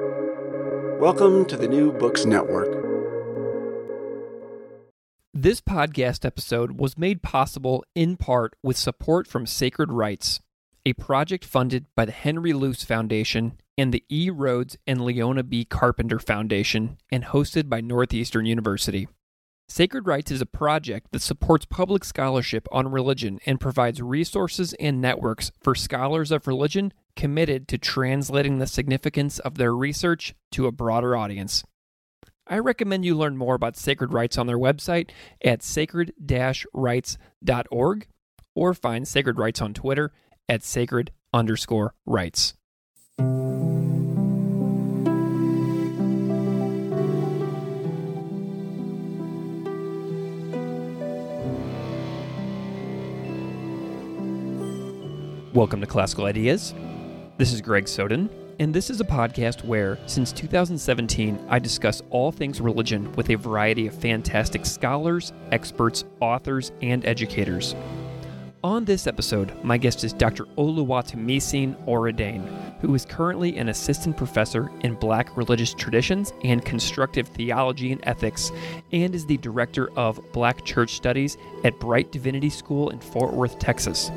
Welcome to the New Books Network. This podcast episode was made possible in part with support from Sacred Writes, a project funded by the Henry Luce Foundation and the E. Rhodes and Leona B. Carpenter Foundation and hosted by Northeastern University. Sacred Writes is a project that supports public scholarship on religion and provides resources and networks for scholars of religion committed to translating the significance of their research to a broader audience. I recommend you learn more about Sacred Writes on their website at sacred writes.org or find Sacred Writes on Twitter at sacred underscore writes. Welcome to Classical Ideas. This is Greg Soden, and this is a podcast where, since 2017, I discuss all things religion with a variety of fantastic scholars, experts, authors, and educators. On this episode, my guest is Dr. Oluwatomisin Oredein, who is currently an assistant professor in Black religious traditions and constructive theology and ethics, and is the director of Black Church Studies at Brite Divinity School in Fort Worth, Texas.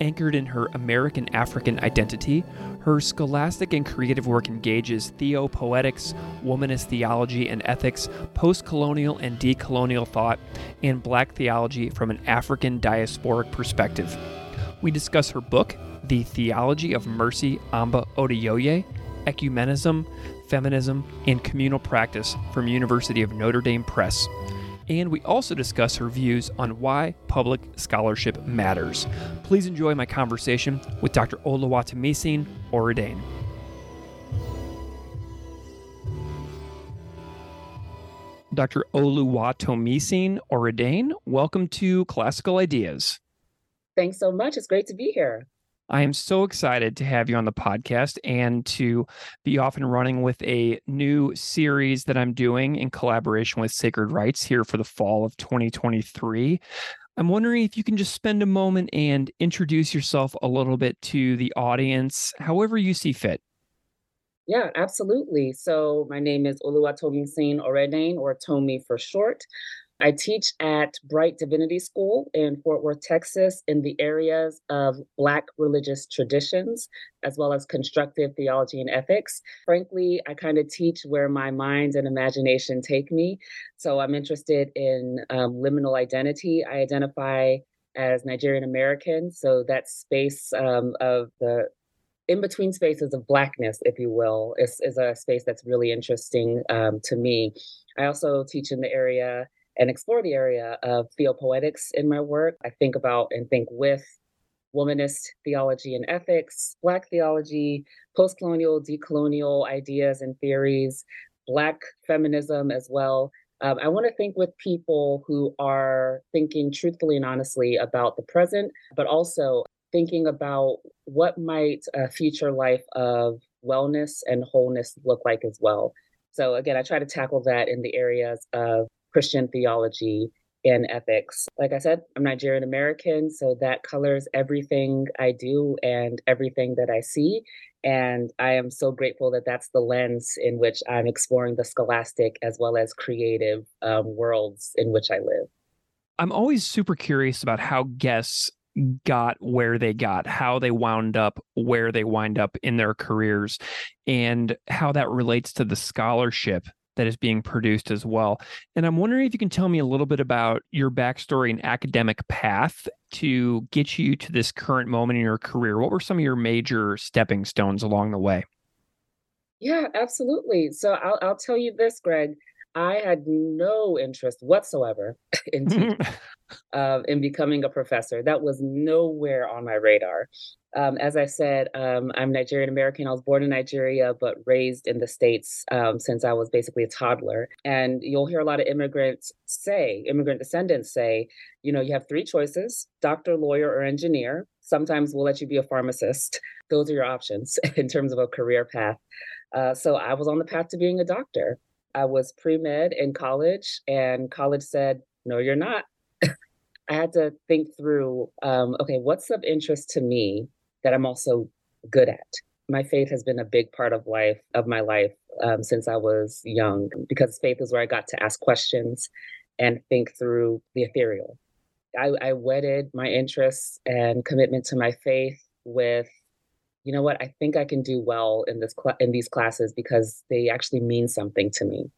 Anchored in her American African identity, her scholastic and creative work engages theopoetics, womanist theology and ethics, post colonial and decolonial thought, and black theology from an African diasporic perspective. We discuss her book, The Theology of Mercy Amba Oduyoye, Ecumenism, Feminism, and Communal Practice from University of Notre Dame Press and we also discuss her views on why public scholarship matters. Please enjoy my conversation with Dr. Oluwatomisin Oredein. Dr. Oluwatomisin Oredein, welcome to Classical Ideas. Thanks so much. It's great to be here. I am so excited to have you on the podcast and to be off and running with a new series that I'm doing in collaboration with Sacred Writes here for the fall of 2023. I'm wondering if you can just spend a moment and introduce yourself a little bit to the audience, however you see fit. Yeah, absolutely. So my name is Oluwatomisin Oredein, or Tomi for short. I teach at Brite Divinity School in Fort Worth, Texas, in the areas of Black religious traditions, as well as constructive theology and ethics. Frankly, I kind of teach where my mind and imagination take me. So I'm interested in um, liminal identity. I identify as Nigerian American, so that space um, of the in between spaces of blackness, if you will, is, is a space that's really interesting um, to me. I also teach in the area and explore the area of theopoetics in my work. I think about and think with womanist theology and ethics, Black theology, post colonial, decolonial ideas and theories, Black feminism as well. Um, I want to think with people who are thinking truthfully and honestly about the present, but also thinking about what might a future life of wellness and wholeness look like as well. So again, I try to tackle that in the areas of Christian theology and ethics. Like I said, I'm Nigerian American, so that colors everything I do and everything that I see. And I am so grateful that that's the lens in which I'm exploring the scholastic as well as creative um, worlds in which I live. I'm always super curious about how guests got where they got, how they wound up where they wind up in their careers, and how that relates to the scholarship that is being produced as well. And I'm wondering if you can tell me a little bit about your backstory and academic path to get you to this current moment in your career. What were some of your major stepping stones along the way? Yeah, absolutely. So I'll, I'll tell you this, Greg. I had no interest whatsoever in teaching, uh, in becoming a professor. That was nowhere on my radar. Um, as I said, um, I'm Nigerian American. I was born in Nigeria, but raised in the States um, since I was basically a toddler. And you'll hear a lot of immigrants say, immigrant descendants say, you know, you have three choices doctor, lawyer, or engineer. Sometimes we'll let you be a pharmacist. Those are your options in terms of a career path. Uh, so I was on the path to being a doctor. I was pre med in college, and college said, no, you're not. I had to think through um, okay, what's of interest to me that I'm also good at. my faith has been a big part of life of my life um, since I was young because faith is where I got to ask questions and think through the ethereal. I, I wedded my interests and commitment to my faith with you know what i think i can do well in this cl- in these classes because they actually mean something to me.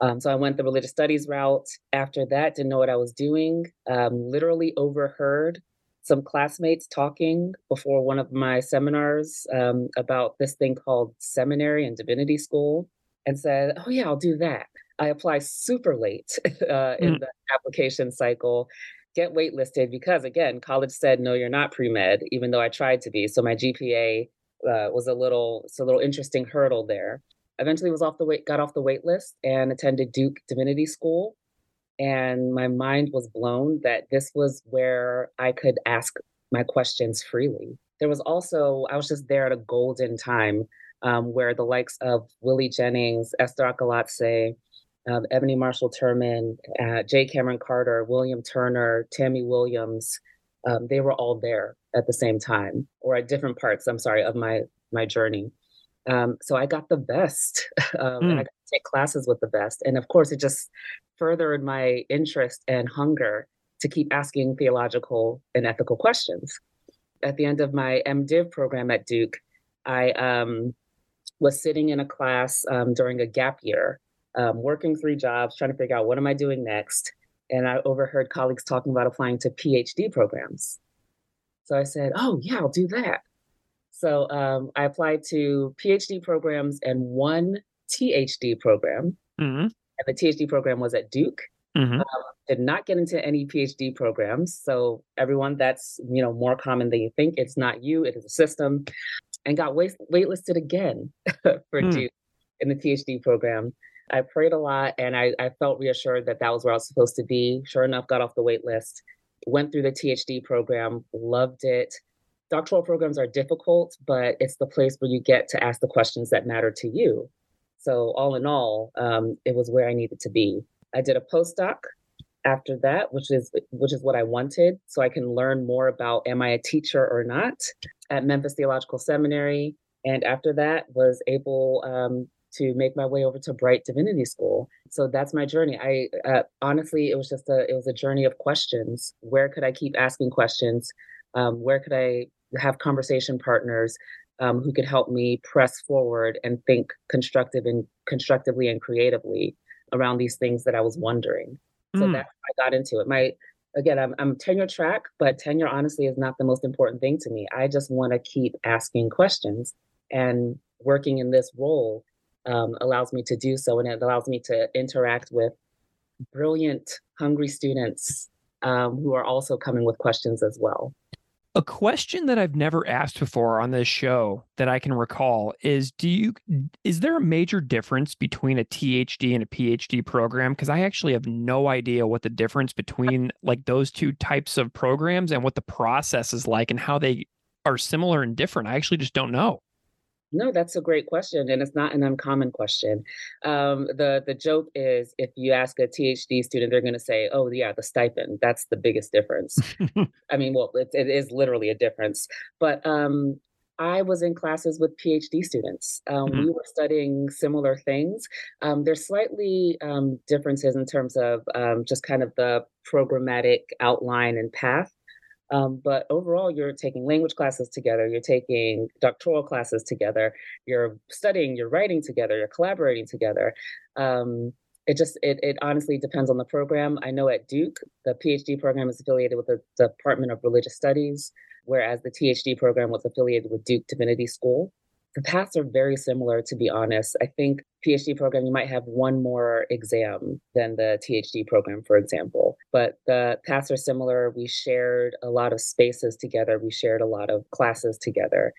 Um, so i went the religious studies route. After that didn't know what i was doing um, literally overheard some classmates talking before one of my seminars um, about this thing called seminary and divinity school and said oh yeah i'll do that. I apply super late uh, in mm. the application cycle get waitlisted because again, college said no, you're not pre med, even though I tried to be. So my GPA uh, was a little, it's a little interesting hurdle there. Eventually, was off the wait, got off the wait list, and attended Duke Divinity School. And my mind was blown that this was where I could ask my questions freely. There was also, I was just there at a golden time um, where the likes of Willie Jennings, Esther Acolatse, um, Ebony Marshall Turman, uh, J. Kameron Carter, William Turner, Tammy Williams, um, they were all there at the same time or at different parts, I'm sorry, of my, my journey. Um, so I got the best mm. and I got to take classes with the best. And of course, it just furthered my interest and hunger to keep asking theological and ethical questions. At the end of my MDiv program at Duke, I um, was sitting in a class um, during a gap year um, working three jobs, trying to figure out what am I doing next. And I overheard colleagues talking about applying to PhD programs. So I said, oh, yeah, I'll do that. So um, I applied to PhD programs and one THD program. Mm-hmm. And the THD program was at Duke. Mm-hmm. Um, did not get into any PhD programs. So everyone, that's you know more common than you think. It's not you; it is a system. And got wait- waitlisted again for mm. Duke in the PhD program. I prayed a lot and I, I felt reassured that that was where I was supposed to be. Sure enough, got off the wait list, went through the THD program, loved it. Doctoral programs are difficult, but it's the place where you get to ask the questions that matter to you. So, all in all, um, it was where I needed to be. I did a postdoc after that, which is which is what I wanted, so I can learn more about am I a teacher or not at Memphis Theological Seminary. And after that, was able um, to make my way over to Brite Divinity School. So that's my journey. I uh, honestly, it was just a it was a journey of questions. Where could I keep asking questions? Um, where could I have conversation partners um, who could help me press forward and think constructive and constructively and creatively around these things that I was wondering. So mm. that's I got into it. My again, I'm, I'm tenure track, but tenure honestly is not the most important thing to me. I just want to keep asking questions and working in this role um, allows me to do so, and it allows me to interact with brilliant, hungry students um, who are also coming with questions as well. A question that I've never asked before on this show that I can recall is do you is there a major difference between a THD and a PhD program because I actually have no idea what the difference between like those two types of programs and what the process is like and how they are similar and different. I actually just don't know. No, that's a great question, and it's not an uncommon question. Um, the the joke is if you ask a THD student, they're going to say, "Oh, yeah, the stipend. That's the biggest difference." I mean, well, it, it is literally a difference. But um, I was in classes with PhD students. Um, mm-hmm. We were studying similar things. Um, there's slightly um, differences in terms of um, just kind of the programmatic outline and path. Um, but overall, you're taking language classes together, you're taking doctoral classes together, you're studying, you're writing together, you're collaborating together. Um, it just it, it honestly depends on the program. I know at Duke, the PhD program is affiliated with the Department of Religious Studies, whereas the THD program was affiliated with Duke Divinity School the paths are very similar, to be honest. I think PhD program, you might have one more exam than the THD program, for example. But the paths are similar. We shared a lot of spaces together, we shared a lot of classes together.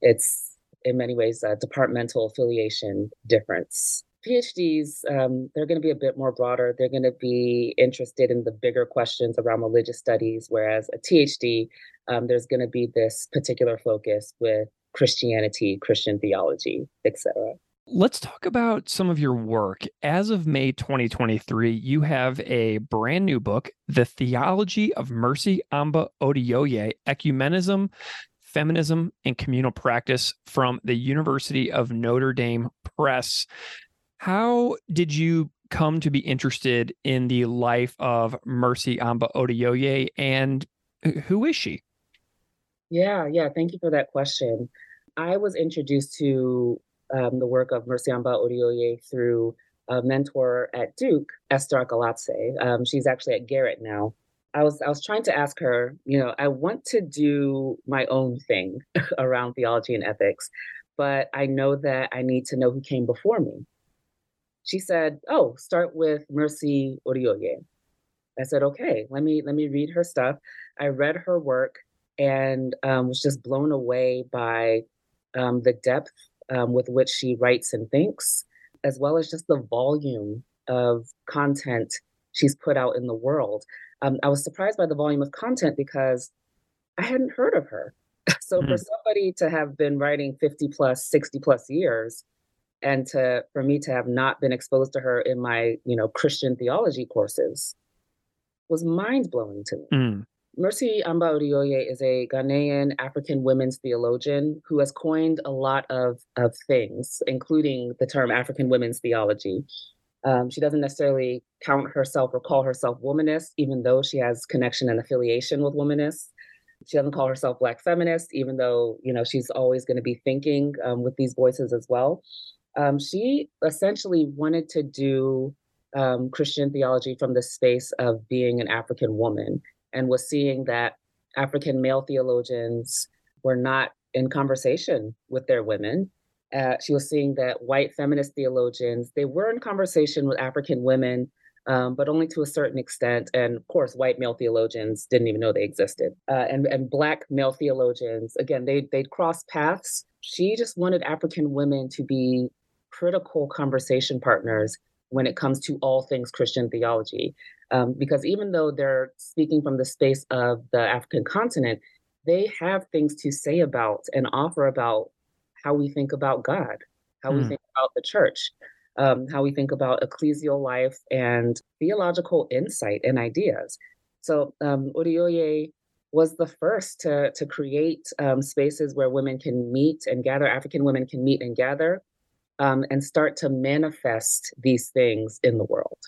It's in many ways a departmental affiliation difference. PhDs, um, they're going to be a bit more broader. They're going to be interested in the bigger questions around religious studies, whereas a THD, um, there's going to be this particular focus with Christianity, Christian theology, etc. Let's talk about some of your work. As of May 2023, you have a brand new book, The Theology of Mercy Amba Oduyoye Ecumenism Feminism and Communal Practice from the University of Notre Dame Press. How did you come to be interested in the life of Mercy Amba Oduyoye and who is she? Yeah, yeah. Thank you for that question. I was introduced to um, the work of Mercy Amba Oduyoye through a mentor at Duke, Esther Acolatse. Um, she's actually at Garrett now. I was I was trying to ask her, you know, I want to do my own thing around theology and ethics, but I know that I need to know who came before me. She said, "Oh, start with Mercy Oduyoye." I said, "Okay, let me let me read her stuff." I read her work and um, was just blown away by um, the depth um, with which she writes and thinks, as well as just the volume of content she's put out in the world. Um, I was surprised by the volume of content because I hadn't heard of her. so mm-hmm. for somebody to have been writing 50 plus, 60 plus years, and to for me to have not been exposed to her in my you know Christian theology courses was mind blowing to me. Mm. Mercy Amba Oduyoye is a Ghanaian African women's theologian who has coined a lot of, of things, including the term African women's theology. Um, she doesn't necessarily count herself or call herself womanist, even though she has connection and affiliation with womanists. She doesn't call herself Black feminist, even though you know she's always going to be thinking um, with these voices as well. Um, she essentially wanted to do um, Christian theology from the space of being an African woman and was seeing that African male theologians were not in conversation with their women. Uh, she was seeing that white feminist theologians they were in conversation with African women, um, but only to a certain extent. And of course, white male theologians didn't even know they existed. Uh, and and black male theologians again they they'd cross paths. She just wanted African women to be critical conversation partners when it comes to all things Christian theology. Um, because even though they're speaking from the space of the African continent, they have things to say about and offer about how we think about God, how mm. we hmm. think about the church, um, how we think about ecclesial life and theological insight and ideas. So um, Oduyoye was the first to, to create um, spaces where women can meet and gather, African women can meet and gather um, and start to manifest these things in the world.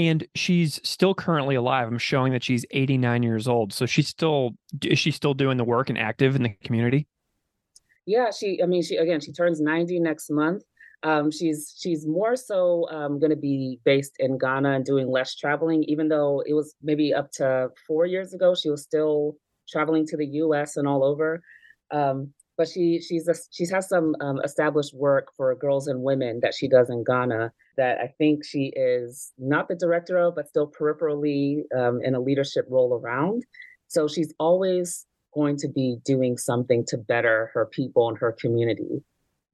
And she's still currently alive. I'm showing that she's 89 years old. So she's still is she still doing the work and active in the community? Yeah, she. I mean, she again. She turns 90 next month. Um, she's she's more so um, going to be based in Ghana and doing less traveling. Even though it was maybe up to four years ago, she was still traveling to the U.S. and all over. Um, but she she's a, has some um, established work for girls and women that she does in Ghana that I think she is not the director of, but still peripherally um, in a leadership role around. So she's always going to be doing something to better her people and her community.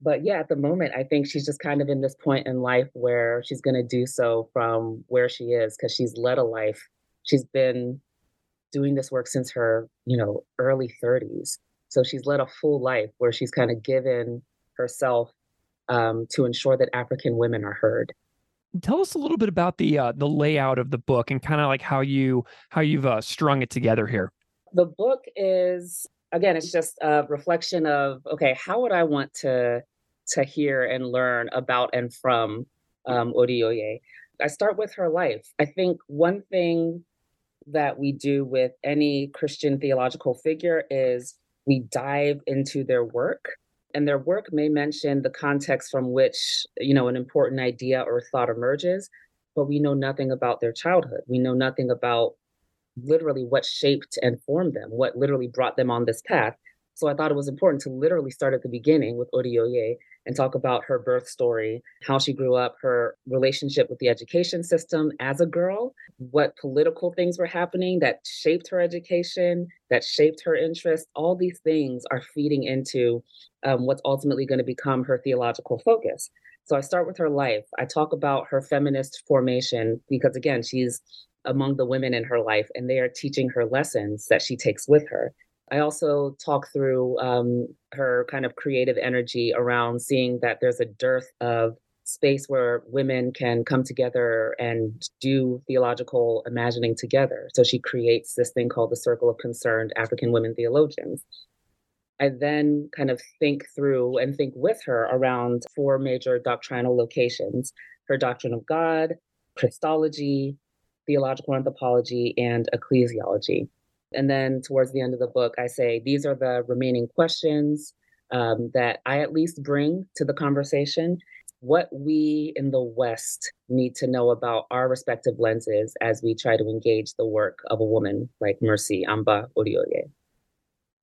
But yeah, at the moment, I think she's just kind of in this point in life where she's going to do so from where she is because she's led a life. She's been doing this work since her, you know, early 30s. So she's led a full life where she's kind of given herself um, to ensure that African women are heard. Tell us a little bit about the uh, the layout of the book and kind of like how you how you've uh, strung it together here. The book is again, it's just a reflection of okay, how would I want to to hear and learn about and from um, Oduyoye? I start with her life. I think one thing that we do with any Christian theological figure is we dive into their work and their work may mention the context from which you know an important idea or thought emerges but we know nothing about their childhood. We know nothing about literally what shaped and formed them what literally brought them on this path so I thought it was important to literally start at the beginning with Oduyoye and talk about her birth story, how she grew up, her relationship with the education system as a girl, what political things were happening that shaped her education, that shaped her interests. All these things are feeding into um, what's ultimately going to become her theological focus. So I start with her life. I talk about her feminist formation because, again, she's among the women in her life and they are teaching her lessons that she takes with her. I also talk through um, her kind of creative energy around seeing that there's a dearth of space where women can come together and do theological imagining together. So she creates this thing called the Circle of Concerned African Women Theologians. I then kind of think through and think with her around four major doctrinal locations her doctrine of God, Christology, theological anthropology, and ecclesiology. And then towards the end of the book, I say these are the remaining questions um, that I at least bring to the conversation. What we in the West need to know about our respective lenses as we try to engage the work of a woman like Mercy Amba Oduyoye.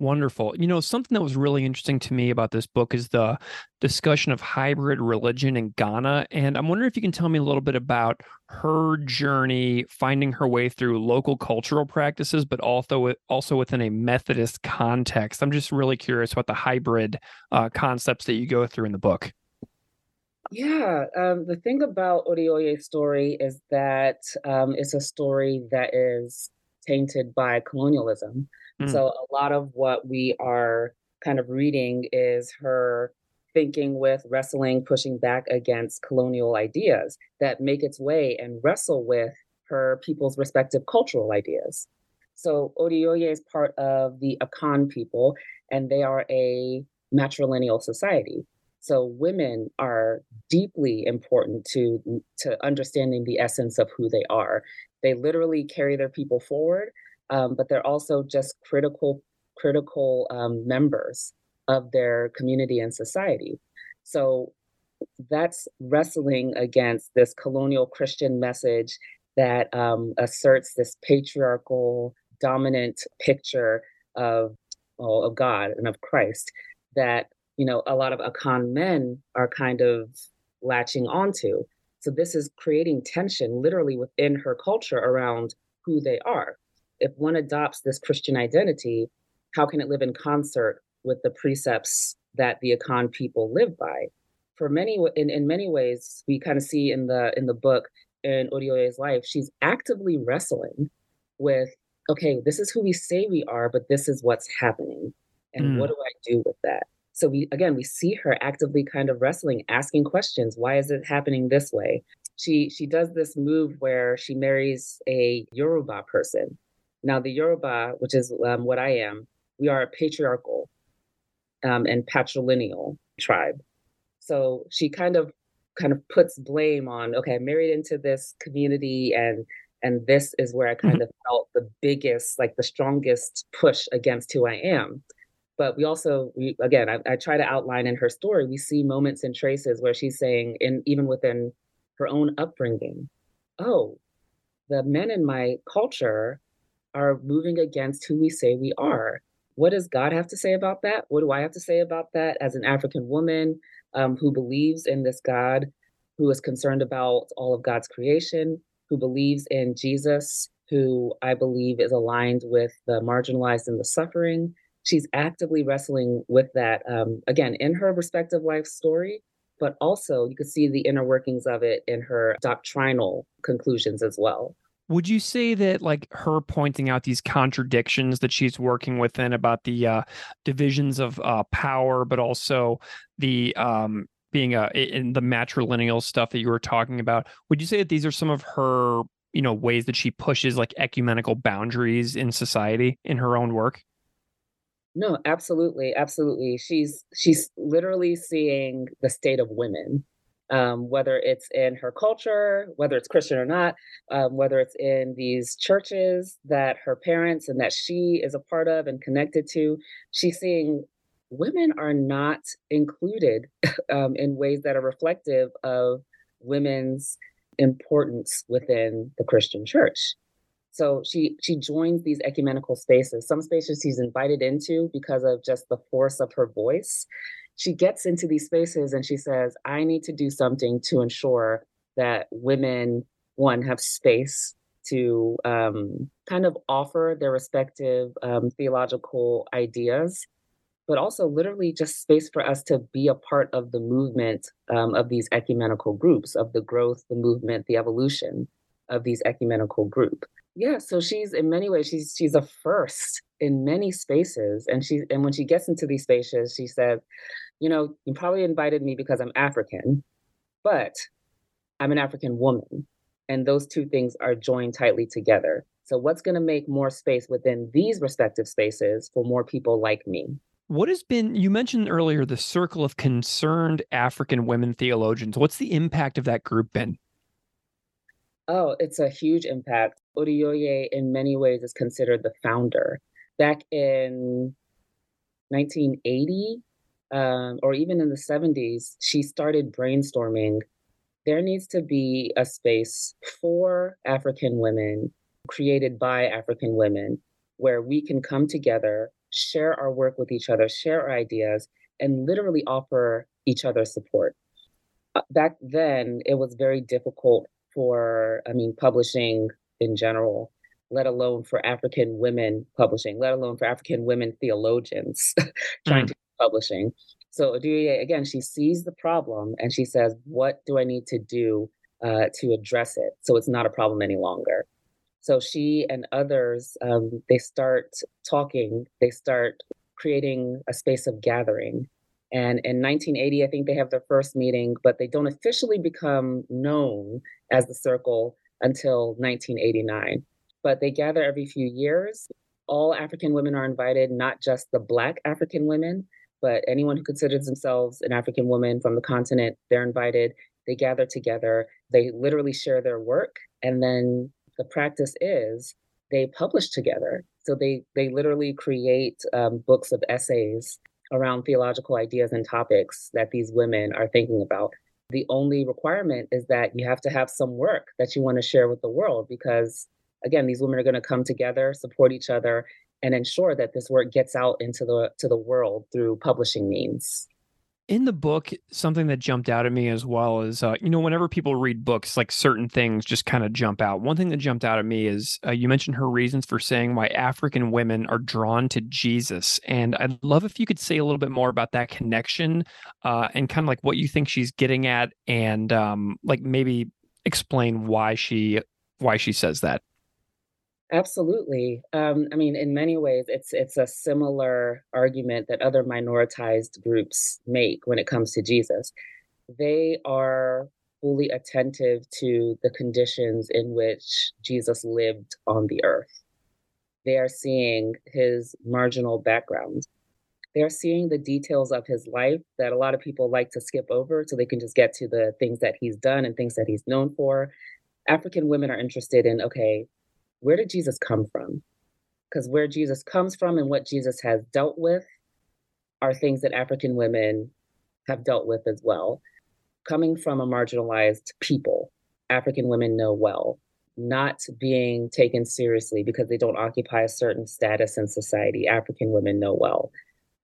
Wonderful. You know, something that was really interesting to me about this book is the discussion of hybrid religion in Ghana. And I'm wondering if you can tell me a little bit about her journey finding her way through local cultural practices, but also also within a Methodist context. I'm just really curious about the hybrid uh, concepts that you go through in the book. Yeah, um, the thing about Oduyoye's story is that um, it's a story that is tainted by colonialism. Mm. So a lot of what we are kind of reading is her thinking with, wrestling, pushing back against colonial ideas that make its way and wrestle with her people's respective cultural ideas. So Oduyoye is part of the Akan people, and they are a matrilineal society. So women are deeply important to to understanding the essence of who they are. They literally carry their people forward um, but they're also just critical critical um, members of their community and society. So that's wrestling against this colonial Christian message that um, asserts this patriarchal, dominant picture of of God and of Christ that you know a lot of Akan men are kind of latching onto. So this is creating tension literally within her culture around who they are if one adopts this Christian identity, how can it live in concert with the precepts that the Akan people live by? For many, in, in many ways, we kind of see in the in the book in Oduyoye's life, she's actively wrestling with, okay, this is who we say we are, but this is what's happening, and mm. what do I do with that? So we again, we see her actively kind of wrestling, asking questions. Why is it happening this way? She she does this move where she marries a Yoruba person now, the Yoruba, which is um, what I am, we are a patriarchal um, and patrilineal tribe. So she kind of kind of puts blame on, okay, I married into this community and and this is where I kind mm-hmm. of felt the biggest, like the strongest push against who I am. But we also, we, again, I, I try to outline in her story, we see moments and traces where she's saying, in even within her own upbringing, oh, the men in my culture are moving against who we say we are. What does God have to say about that? What do I have to say about that as an African woman um, who believes in this God, who is concerned about all of God's creation, who believes in Jesus, who I believe is aligned with the marginalized and the suffering? She's actively wrestling with that, um, again, in her respective life story, but also you could see the inner workings of it in her doctrinal conclusions as well. Would you say that like her pointing out these contradictions that she's working within about the uh, divisions of uh, power, but also the um, being a in the matrilineal stuff that you were talking about? Would you say that these are some of her you know ways that she pushes like ecumenical boundaries in society in her own work? No, absolutely, absolutely. She's she's literally seeing the state of women um, whether it's in her culture, whether it's Christian or not, um, whether it's in these churches that her parents and that she is a part of and connected to, she's seeing women are not included um, in ways that are reflective of women's importance within the Christian church. So she she joins these ecumenical spaces. Some spaces she's invited into because of just the force of her voice she gets into these spaces and she says, I need to do something to ensure that women, one, have space to um, kind of offer their respective um, theological ideas, but also literally just space for us to be a part of the movement um, of these ecumenical groups, of the growth, the movement, the evolution of these ecumenical group. Yeah, so she's in many ways she's she's a first in many spaces, and she and when she gets into these spaces, she said, you know, you probably invited me because I'm African, but I'm an African woman. And those two things are joined tightly together. So, what's going to make more space within these respective spaces for more people like me? What has been, you mentioned earlier, the Circle of Concerned African Women Theologians. What's the impact of that group been? Oh, it's a huge impact. Oduyoye, in many ways, is considered the founder. Back in 1980, um, or even in the 70s, she started brainstorming. There needs to be a space for African women, created by African women, where we can come together, share our work with each other, share our ideas, and literally offer each other support. Uh, back then, it was very difficult for, I mean, publishing in general, let alone for African women publishing, let alone for African women theologians trying mm. to publishing. So Oduyoye, again, she sees the problem and she says, what do I need to do uh, to address it so it's not a problem any longer? So she and others, um, they start talking, they start creating a space of gathering. And in 1980, I think they have their first meeting, but they don't officially become known as the circle until 1989. But they gather every few years. All African women are invited, not just the Black African women, but anyone who considers themselves an African woman from the continent, they're invited. They gather together, they literally share their work, and then the practice is they publish together. So they they literally create um, books of essays around theological ideas and topics that these women are thinking about. The only requirement is that you have to have some work that you want to share with the world because again, these women are going to come together, support each other, and ensure that this work gets out into the to the world through publishing means. In the book something that jumped out at me as well is uh, you know whenever people read books like certain things just kind of jump out. One thing that jumped out at me is uh, you mentioned her reasons for saying why african women are drawn to jesus and i'd love if you could say a little bit more about that connection uh, and kind of like what you think she's getting at and um, like maybe explain why she why she says that Absolutely. Um, I mean, in many ways, it's it's a similar argument that other minoritized groups make when it comes to Jesus. They are fully attentive to the conditions in which Jesus lived on the earth. They are seeing his marginal background. They're seeing the details of his life that a lot of people like to skip over so they can just get to the things that he's done and things that he's known for. African women are interested in okay, where did Jesus come from? Because where Jesus comes from and what Jesus has dealt with are things that African women have dealt with as well. Coming from a marginalized people, African women know well, not being taken seriously because they don't occupy a certain status in society, African women know well.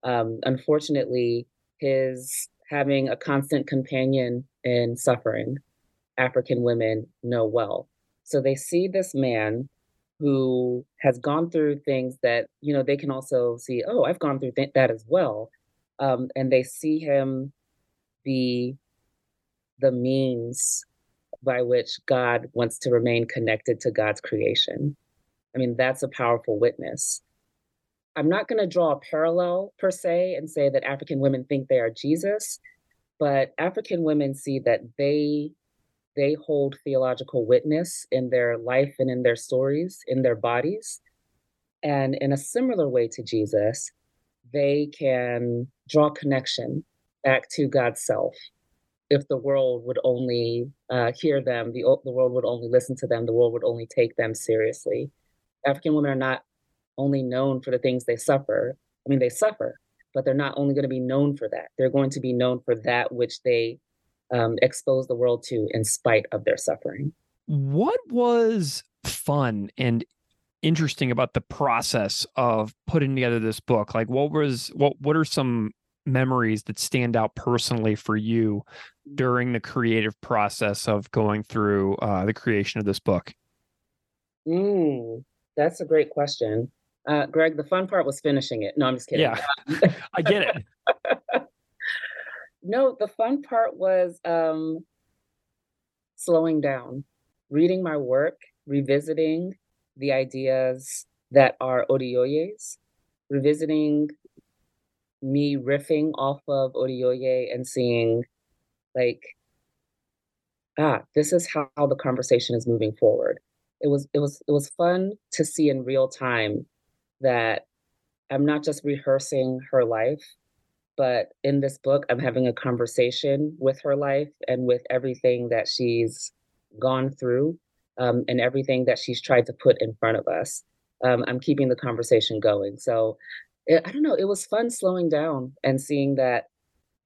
Um, unfortunately, his having a constant companion in suffering, African women know well. So they see this man who has gone through things that you know they can also see oh i've gone through th- that as well. Um, and they see him be the means by which god wants to remain connected to god's creation. I mean that's a powerful witness. I'm not going to draw a parallel per se and say that african women think they are jesus but african women see that they they hold theological witness in their life and in their stories, in their bodies. And in a similar way to Jesus, they can draw connection back to God's self. If the world would only uh, hear them, the, the world would only listen to them, the world would only take them seriously. African women are not only known for the things they suffer. I mean, they suffer, but they're not only going to be known for that. They're going to be known for that which they um, expose the world to in spite of their suffering. What was fun and interesting about the process of putting together this book? Like, what was what? What are some memories that stand out personally for you during the creative process of going through uh, the creation of this book? Mm, that's a great question. Uh, Greg, the fun part was finishing it. No, I'm just kidding. Yeah, I get it. no, the fun part was um, slowing down, reading my work, revisiting the ideas that are Oduyoye's, revisiting me riffing off of Oduyoye and seeing, like, ah, this is how, how the conversation is moving forward. It was it was it was fun to see in real time that I'm not just rehearsing her life, but in this book, I'm having a conversation with her life and with everything that she's gone through um, and everything that she's tried to put in front of us. Um, I'm keeping the conversation going. So it, I don't know, it was fun slowing down and seeing that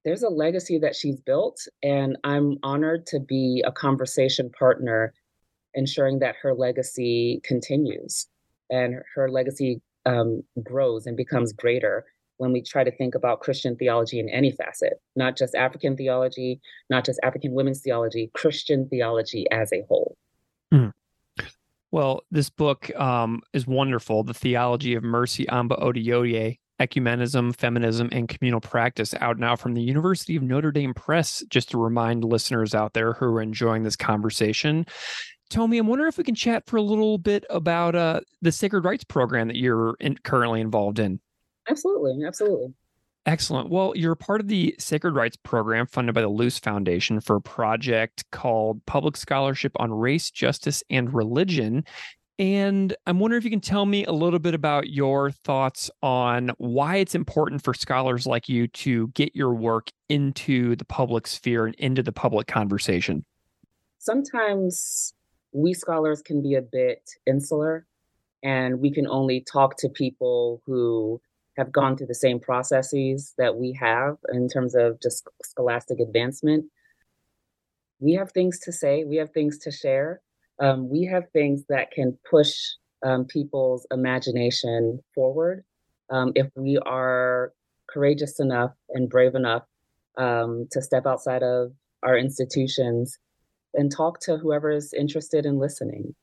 there's a legacy that she's built, and I'm honored to be a conversation partner, ensuring that her legacy continues and her legacy um, grows and becomes greater when we try to think about Christian theology in any facet, not just African theology, not just African women's theology, Christian theology as a whole. Mm. Well, this book um, is wonderful. The Theology of Mercy Amba Oduyoye, Ecumenism, Feminism, and Communal Practice, out now from the University of Notre Dame Press, just to remind listeners out there who are enjoying this conversation. Tomi, I'm wondering if we can chat for a little bit about uh, the Sacred Writes program that you're in, currently involved in. Absolutely. Absolutely. Excellent. Well, you're part of the Sacred Writes program funded by the Luce Foundation for a project called Public Scholarship on Race, Justice, and Religion. And I'm wondering if you can tell me a little bit about your thoughts on why it's important for scholars like you to get your work into the public sphere and into the public conversation. Sometimes we scholars can be a bit insular and we can only talk to people who have gone through the same processes that we have in terms of just scholastic advancement. We have things to say, we have things to share. Um, we have things that can push um, people's imagination forward um, if we are courageous enough and brave enough um, to step outside of our institutions and talk to whoever is interested in listening.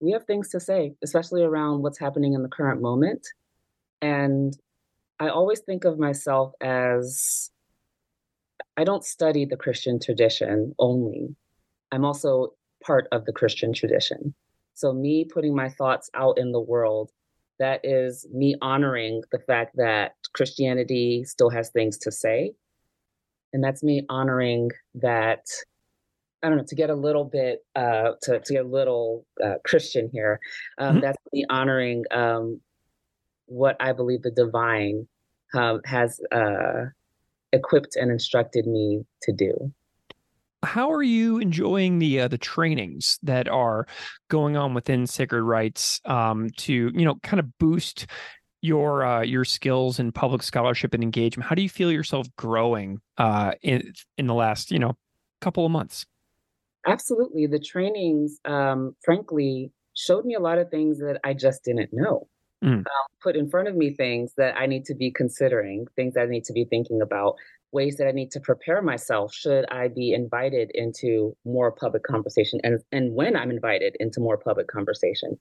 We have things to say, especially around what's happening in the current moment and I always think of myself as I don't study the Christian tradition only. I'm also part of the Christian tradition. So, me putting my thoughts out in the world, that is me honoring the fact that Christianity still has things to say. And that's me honoring that, I don't know, to get a little bit, uh, to, to get a little uh, Christian here, um, mm-hmm. that's me honoring um, what I believe the divine um, has uh, equipped and instructed me to do. How are you enjoying the uh, the trainings that are going on within Sacred Writes um, to you know kind of boost your uh, your skills in public scholarship and engagement? How do you feel yourself growing uh, in in the last you know couple of months? Absolutely, the trainings, um, frankly, showed me a lot of things that I just didn't know mm. um, put in front of me things that I need to be considering, things I need to be thinking about, ways that I need to prepare myself should I be invited into more public conversation and, and when I'm invited into more public conversation.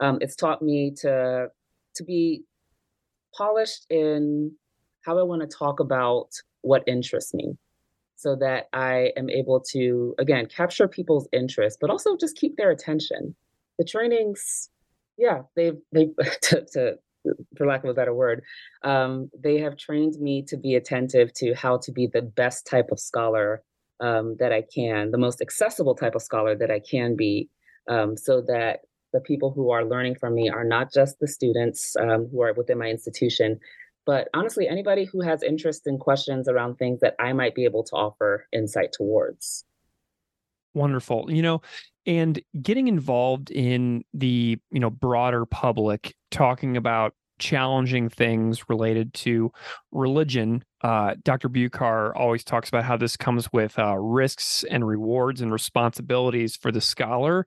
Um, it's taught me to to be polished in how I want to talk about what interests me so that I am able to, again, capture people's interest, but also just keep their attention. The trainings yeah, they've they to, to for lack of a better word, um, they have trained me to be attentive to how to be the best type of scholar um, that I can, the most accessible type of scholar that I can be, um, so that the people who are learning from me are not just the students um, who are within my institution, but honestly, anybody who has interest in questions around things that I might be able to offer insight towards. Wonderful. You know, and getting involved in the you know broader public talking about challenging things related to religion uh, dr bucar always talks about how this comes with uh, risks and rewards and responsibilities for the scholar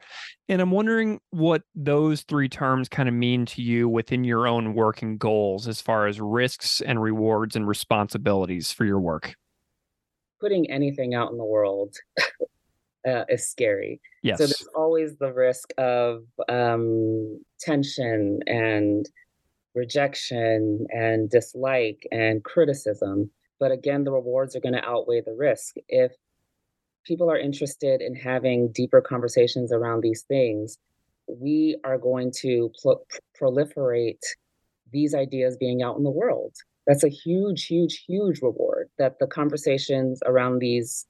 and i'm wondering what those three terms kind of mean to you within your own work and goals as far as risks and rewards and responsibilities for your work. Putting anything out in the world uh, is scary. Yes. So there's always the risk of um, tension and rejection and dislike and criticism. But again, the rewards are going to outweigh the risk. If people are interested in having deeper conversations around these things, we are going to pl- proliferate these ideas being out in the world. That's a huge, huge, huge reward that the conversations around these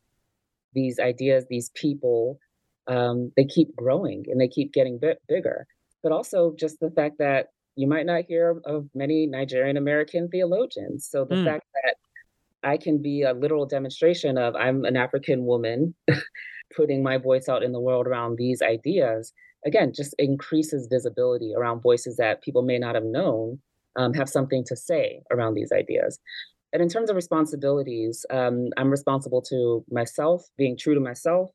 these ideas, these people, um, they keep growing and they keep getting bit bigger. But also just the fact that you might not hear of many Nigerian American theologians. So the mm. fact that I can be a literal demonstration of I'm an African woman putting my voice out in the world around these ideas, again, just increases visibility around voices that people may not have known um, have something to say around these ideas. And in terms of responsibilities, um, I'm responsible to myself, being true to myself,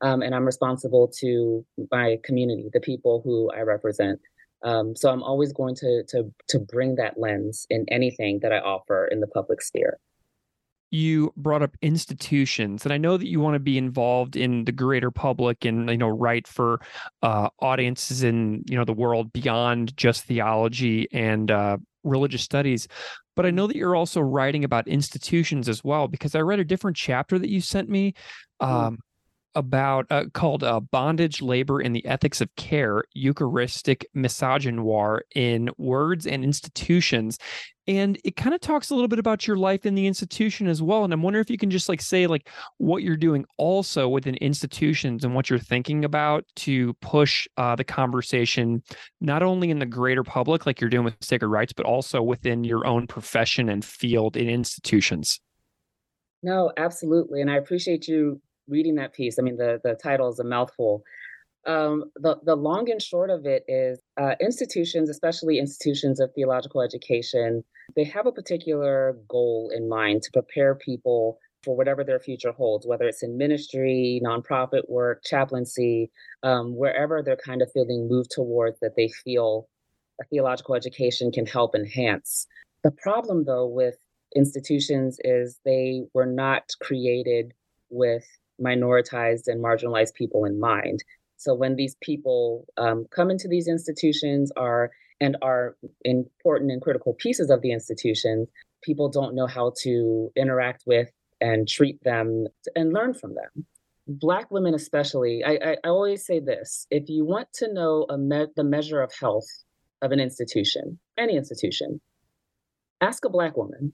um, and I'm responsible to my community, the people who I represent. Um, so I'm always going to to to bring that lens in anything that I offer in the public sphere you brought up institutions and i know that you want to be involved in the greater public and you know write for uh, audiences in you know the world beyond just theology and uh, religious studies but i know that you're also writing about institutions as well because i read a different chapter that you sent me mm. um, about uh, called uh, bondage labor and the ethics of care eucharistic misogynoir in words and institutions. And it kind of talks a little bit about your life in the institution as well and i'm wondering if you can just like say like what you're doing also within institutions and what you're thinking about to push uh, the conversation not only in the greater public like you're doing with Sacred Writes, but also within your own profession and field in institutions. No absolutely and i appreciate you reading that piece, I mean, the, the title is a mouthful. Um, the, the long and short of it is uh, institutions, especially institutions of theological education, they have a particular goal in mind to prepare people for whatever their future holds, whether it's in ministry, nonprofit work, chaplaincy, um, wherever they're kind of feeling moved towards that they feel a theological education can help enhance. The problem, though, with institutions is they were not created with minoritized and marginalized people in mind. So when these people um, come into these institutions are and are important and critical pieces of the institution, people don't know how to interact with and treat them and learn from them. Black women, especially, I, I, I always say this: if you want to know me- the measure of health of an institution, any institution, ask a Black woman.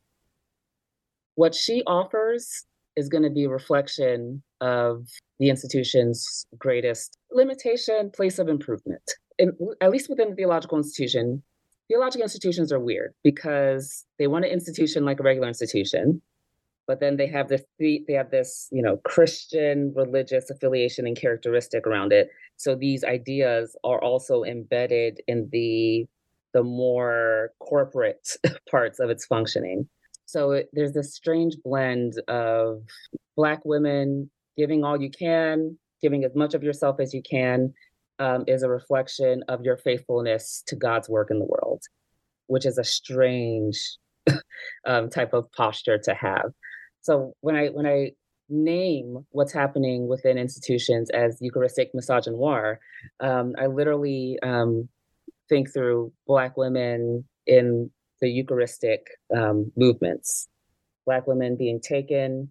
What she offers is going to be a reflection of the institution's greatest limitation, place of improvement. In, at least within the theological institution, theological institutions are weird because they want an institution like a regular institution, but then they have this they have this you know Christian religious affiliation and characteristic around it. So these ideas are also embedded in the the more corporate parts of its functioning. So it, there's this strange blend of Black women giving all you can, giving as much of yourself as you can, um, is a reflection of your faithfulness to God's work in the world, which is a strange um, type of posture to have. So when I when I name what's happening within institutions as Eucharistic misogynoir, um, I literally um, think through Black women in the Eucharistic um, movements. Black women being taken,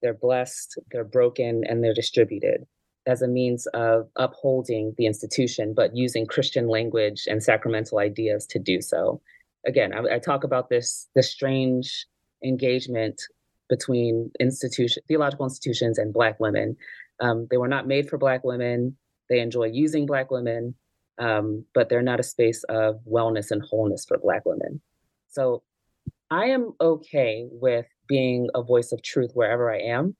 they're blessed, they're broken, and they're distributed as a means of upholding the institution, but using Christian language and sacramental ideas to do so. Again, I, I talk about this this strange engagement between institution theological institutions and Black women. Um, they were not made for Black women. They enjoy using Black women um, but they're not a space of wellness and wholeness for Black women. So I am okay with being a voice of truth wherever I am.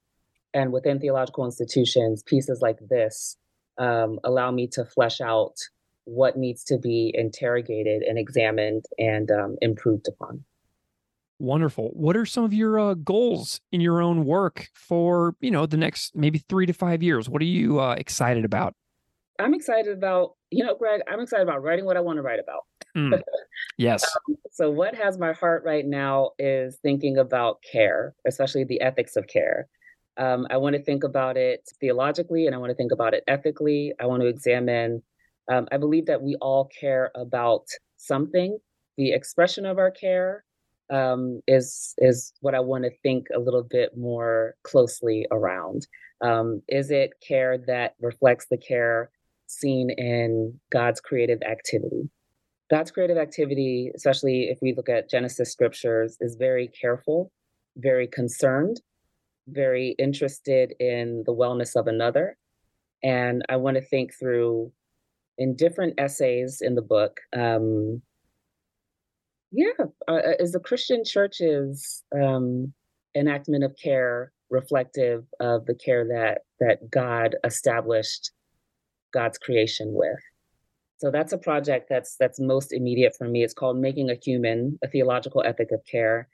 And within theological institutions, pieces like this um, allow me to flesh out what needs to be interrogated and examined and um, improved upon. Wonderful. What are some of your uh, goals in your own work for you know the next maybe three to five years? What are you uh, excited about? I'm excited about, you know, Greg, I'm excited about writing what I want to write about. Mm. Yes. um, so, what has my heart right now is thinking about care, especially the ethics of care. Um, I want to think about it theologically and I want to think about it ethically. I want to examine, um, I believe that we all care about something. The expression of our care um, is is what I want to think a little bit more closely around. Um, is it care that reflects the care seen in God's creative activity. God's creative activity, especially if we look at Genesis scriptures, is very careful, very concerned, very interested in the wellness of another. And I want to think through in different essays in the book, um, Yeah, uh, uh, is the Christian church's um, enactment of care reflective of the care that that God established God's creation with? So that's a project that's that's most immediate for me. It's called Making a Human: A Theological Ethic of Care.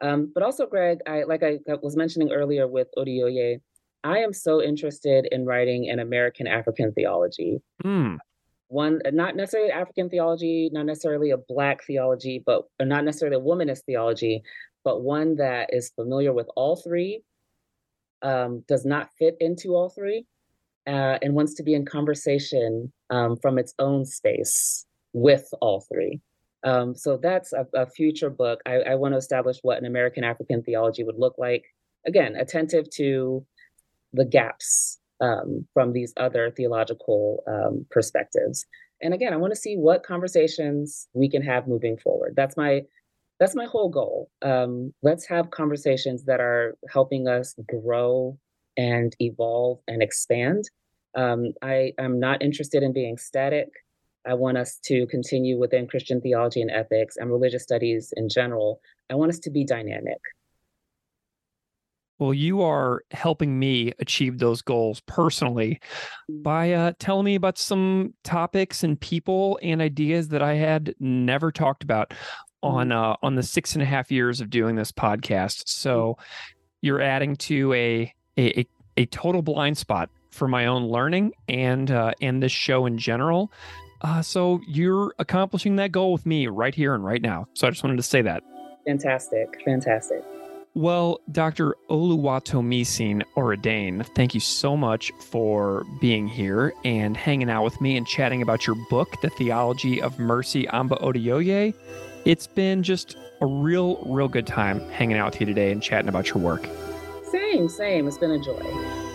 Um, but also, Greg, I like I was mentioning earlier with Oduyoye, I am so interested in writing an American African theology. Mm. One, not necessarily African theology, not necessarily a Black theology, but not necessarily a womanist theology, but one that is familiar with all three, um, does not fit into all three, uh, and wants to be in conversation um, from its own space with all three. Um, so that's a, a future book. I, I want to establish what an American African theology would look like. Again, attentive to the gaps um, from these other theological um, perspectives. And again, I want to see what conversations we can have moving forward. That's my that's my whole goal. Um, let's have conversations that are helping us grow and evolve and expand. Um, I am not interested in being static. I want us to continue within Christian theology and ethics and religious studies in general. I want us to be dynamic. Well, you are helping me achieve those goals personally by uh, telling me about some topics and people and ideas that I had never talked about on mm-hmm. uh, on the six and a half years of doing this podcast. So you're adding to a a, a total blind spot for my own learning and uh, and this show in general. Uh, so you're accomplishing that goal with me right here and right now. So I just wanted to say that. Fantastic, fantastic. Well, Dr. Oluwatomisin Oredein, thank you so much for being here and hanging out with me and chatting about your book, The Theology of Mercy Amba Oduyoye. It's been just a real, real good time hanging out with you today and chatting about your work. Same, same. It's been a joy.